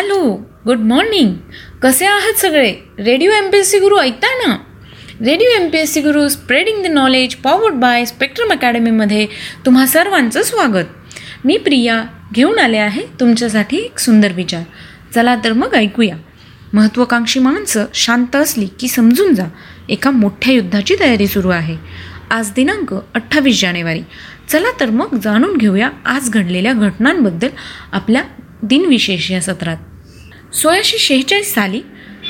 Hello good morning. कसे आहात सगळे? Radio M P S C Guru ऐकताय ना? Radio M P S C Guru spreading the knowledge powered by Spectrum अकॅडमीमध्ये तुम्हा सर्वांचं स्वागत. मी प्रिया घेऊन आले आहे तुमच्यासाठी एक सुंदर विचार. चला तर मग ऐकूया. महत्त्वाकांक्षी माणसं शांत असली की समजून जा. एका मोठ्या युद्धाची तयारी सुरू आहे. आज दिनांक अठ्ठावीस जानेवारी. चला तर मग जाणून घेऊया आज घडलेल्या घटनांबद्दल आपल्या दिनविशेष या सत्रात. सोळाशे शेहेचाळीस साली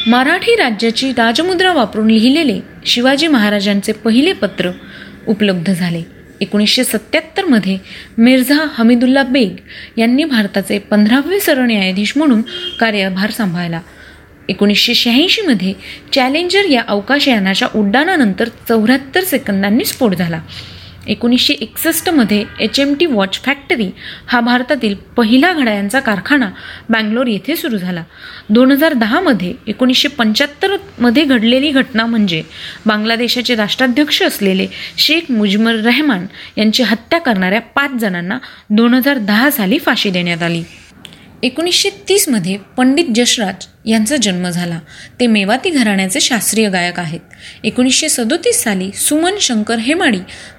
मराठी राज्याची राजमुद्रा वापरून लिहिलेले शिवाजी महाराजांचे पहिले पत्र उपलब्ध झाले. एकोणीसशे सत्याहत्तरमध्ये मिर्झा हमीदुल्ला बेग यांनी भारताचे पंधरावे सरन्यायाधीश म्हणून कार्यभार सांभाळला. एकोणीसशे शहाऐंशीमध्ये चॅलेंजर या अवकाशयानाच्या उड्डाणानंतर चौऱ्याहत्तर सेकंदांनी स्फोट झाला. एकोणीसशे एकसष्टमध्ये H M T watch factory हा भारतातील पहिला घड्याळांचा कारखाना बँगलोर येथे सुरू झाला. दोन हजार दहामध्ये एकोणीसशे पंच्याहत्तरमध्ये घडलेली घटना म्हणजे बांगलादेशाचे राष्ट्राध्यक्ष असलेले शेख मुजमर रहमान यांची हत्या करणाऱ्या पाच जणांना दोन हजार दहा साली फाशी देण्यात आली. एकोणीसशे तीसमध्ये पंडित जशराज यांचा जन्म झाला. ते मेवाती घराण्याचे शास्त्रीय गायक आहेत. एकोणीसशे सदोतीस साली सुमन शंकर हेमाडी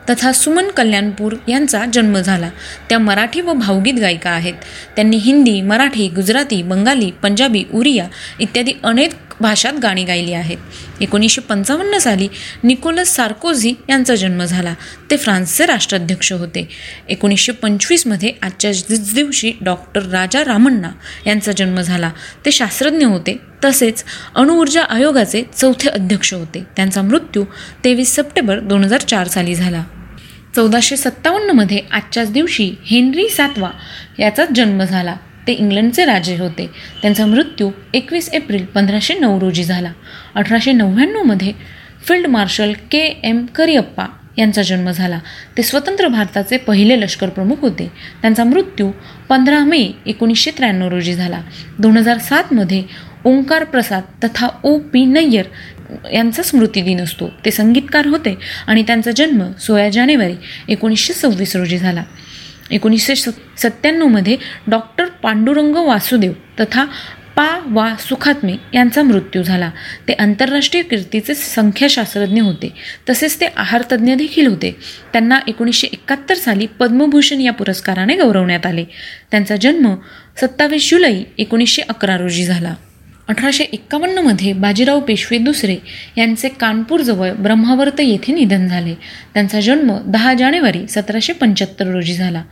तथा सुमन कल्याणपूर यांचा जन्म झाला. त्या मराठी व भावगीत गायिका आहेत. त्यांनी हिंदी मराठी गुजराती बंगाली पंजाबी उरिया इत्यादी अनेक भाषात गाणी गायली आहेत. एकोणीसशे पंचावन्न साली निकोलस सार्कोझी यांचा जन्म झाला. ते फ्रान्सचे राष्ट्राध्यक्ष होते. एकोणीसशे पंचवीसमध्ये आजच्या दिवशी डॉक्टर राजा रामण्णा यांचा जन्म झाला. ते शास्त्रज्ञ होते. तसेच अणुऊर्जा आयोगाचे चौथे अध्यक्ष होते. त्यांचा मृत्यू तेवीस सप्टेंबर दोन हजार चार साली झाला. चौदाशे सत्तावन्नमध्ये आजच्याच दिवशी हेनरी सातवा याचा जन्म झाला. ते इंग्लंडचे राजे होते. त्यांचा मृत्यू एकवीस एप्रिल पंधराशे नऊ रोजी झाला. अठराशे नव्याण्णवमध्ये field marshal K M Cariappa यांचा जन्म झाला. ते स्वतंत्र भारताचे पहिले लष्कर प्रमुख होते. त्यांचा मृत्यू पंधरा मे एकोणीसशे त्र्याण्णव रोजी झाला. दोन हजार सातमध्ये ओंकार प्रसाद तथा ओ पी नय्यर यांचा स्मृतिदिन असतो. ते संगीतकार होते आणि त्यांचा जन्म सोळा जानेवारी एकोणीसशे सव्वीस रोजी झाला. एकोणीसशे स सत्त्याण्णवमध्ये डॉक्टर पांडुरंग वासुदेव तथा पा वा सुखात्मे यांचा मृत्यू झाला. ते आंतरराष्ट्रीय कीर्तीचे संख्याशास्त्रज्ञ होते. तसेच ते आहारतज्ञ देखील होते. त्यांना एकोणीसशे एकाहत्तर साली पद्मभूषण या पुरस्काराने गौरवण्यात आले. त्यांचा जन्म सत्तावीस जुलै एकोणीसशे अकरा रोजी झाला. अठराशे एक्कावन्नमध्ये बाजीराव पेशवे दुसरे यांचे कानपूरजवळ ब्रह्मावर्त येथे निधन झाले. त्यांचा जन्म दहा जानेवारी सतराशे पंच्याहत्तर रोजी झाला.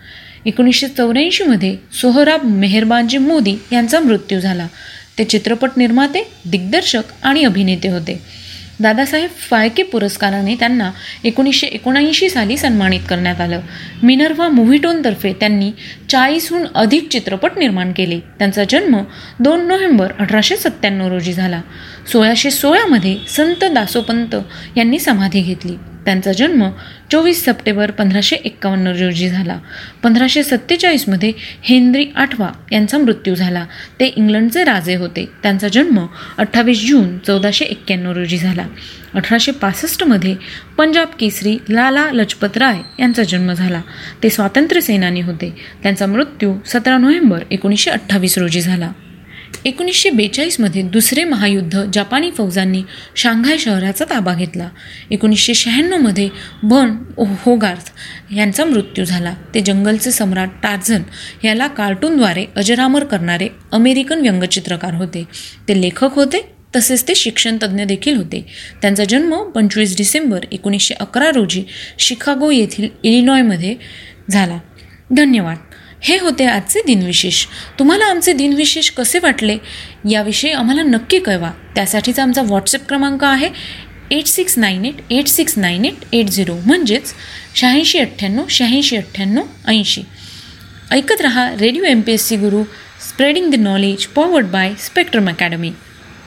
एकोणीसशे चौऱ्याऐंशीमध्ये सोहराब मेहरबानजी मोदी यांचा मृत्यू झाला. ते चित्रपट निर्माते दिग्दर्शक आणि अभिनेते होते. दादासाहेब फाळके पुरस्काराने त्यांना एकोणीसशे एकोणऐंशी साली सन्मानित करण्यात आलं. मिनर्वा मुव्हीटोनतर्फे त्यांनी चाळीसहून अधिक चित्रपट निर्माण केले. त्यांचा जन्म दोन नोव्हेंबर अठराशे सत्त्याण्णव रोजी झाला. सोळाशे सोळामध्ये संत दासोपंत यांनी समाधी घेतली. त्यांचा जन्म चोवीस सप्टेंबर पंधराशे एक्कावन्न रोजी झाला. पंधराशे सत्तेचाळीसमध्ये हेनरी आठवा यांचा मृत्यू झाला. ते इंग्लंडचे राजे होते. त्यांचा जन्म अठ्ठावीस जून चौदाशे एक्क्याण्णव रोजी झाला. अठराशे पासष्टमध्ये पंजाब केसरी लाला लजपत राय यांचा जन्म झाला. ते स्वातंत्र्य सेनानी होते. त्यांचा मृत्यू सतरा नोव्हेंबर एकोणीसशे अठ्ठावीस रोजी झाला. एकोणीसशे बेचाळीसमध्ये दुसरे महायुद्ध जपानी फौजांनी शांघाय शहराचा ताबा घेतला. एकोणीसशे शहाण्णवमध्ये बन होगार्थ यांचा मृत्यू झाला. ते जंगलचे सम्राट टार्झन याला कार्टूनद्वारे अजरामर करणारे अमेरिकन व्यंगचित्रकार होते. ते लेखक होते तसेच ते शिक्षणतज्ज्ञ देखील होते. त्यांचा जन्म पंचवीस डिसेंबर एकोणीसशे अकरा रोजी शिकागो येथील इलिनॉयमध्ये झाला. धन्यवाद. हे होते आजचे दिनविशेष. तुम्हाला आमचे दिनविशेष कसे वाटले? याविषयी आम्हाला नक्की कळवा. त्यासाठीचा आमचा व्हॉट्सअप क्रमांक आहे eight six nine eight eight six nine eight eight zero म्हणजेच शहाऐंशी अठ्ठ्याण्णव शहाऐंशी अठ्ठ्याण्णव ऐंशी. ऐकत रहा radio M P S C Guru spreading the knowledge powered by Spectrum academy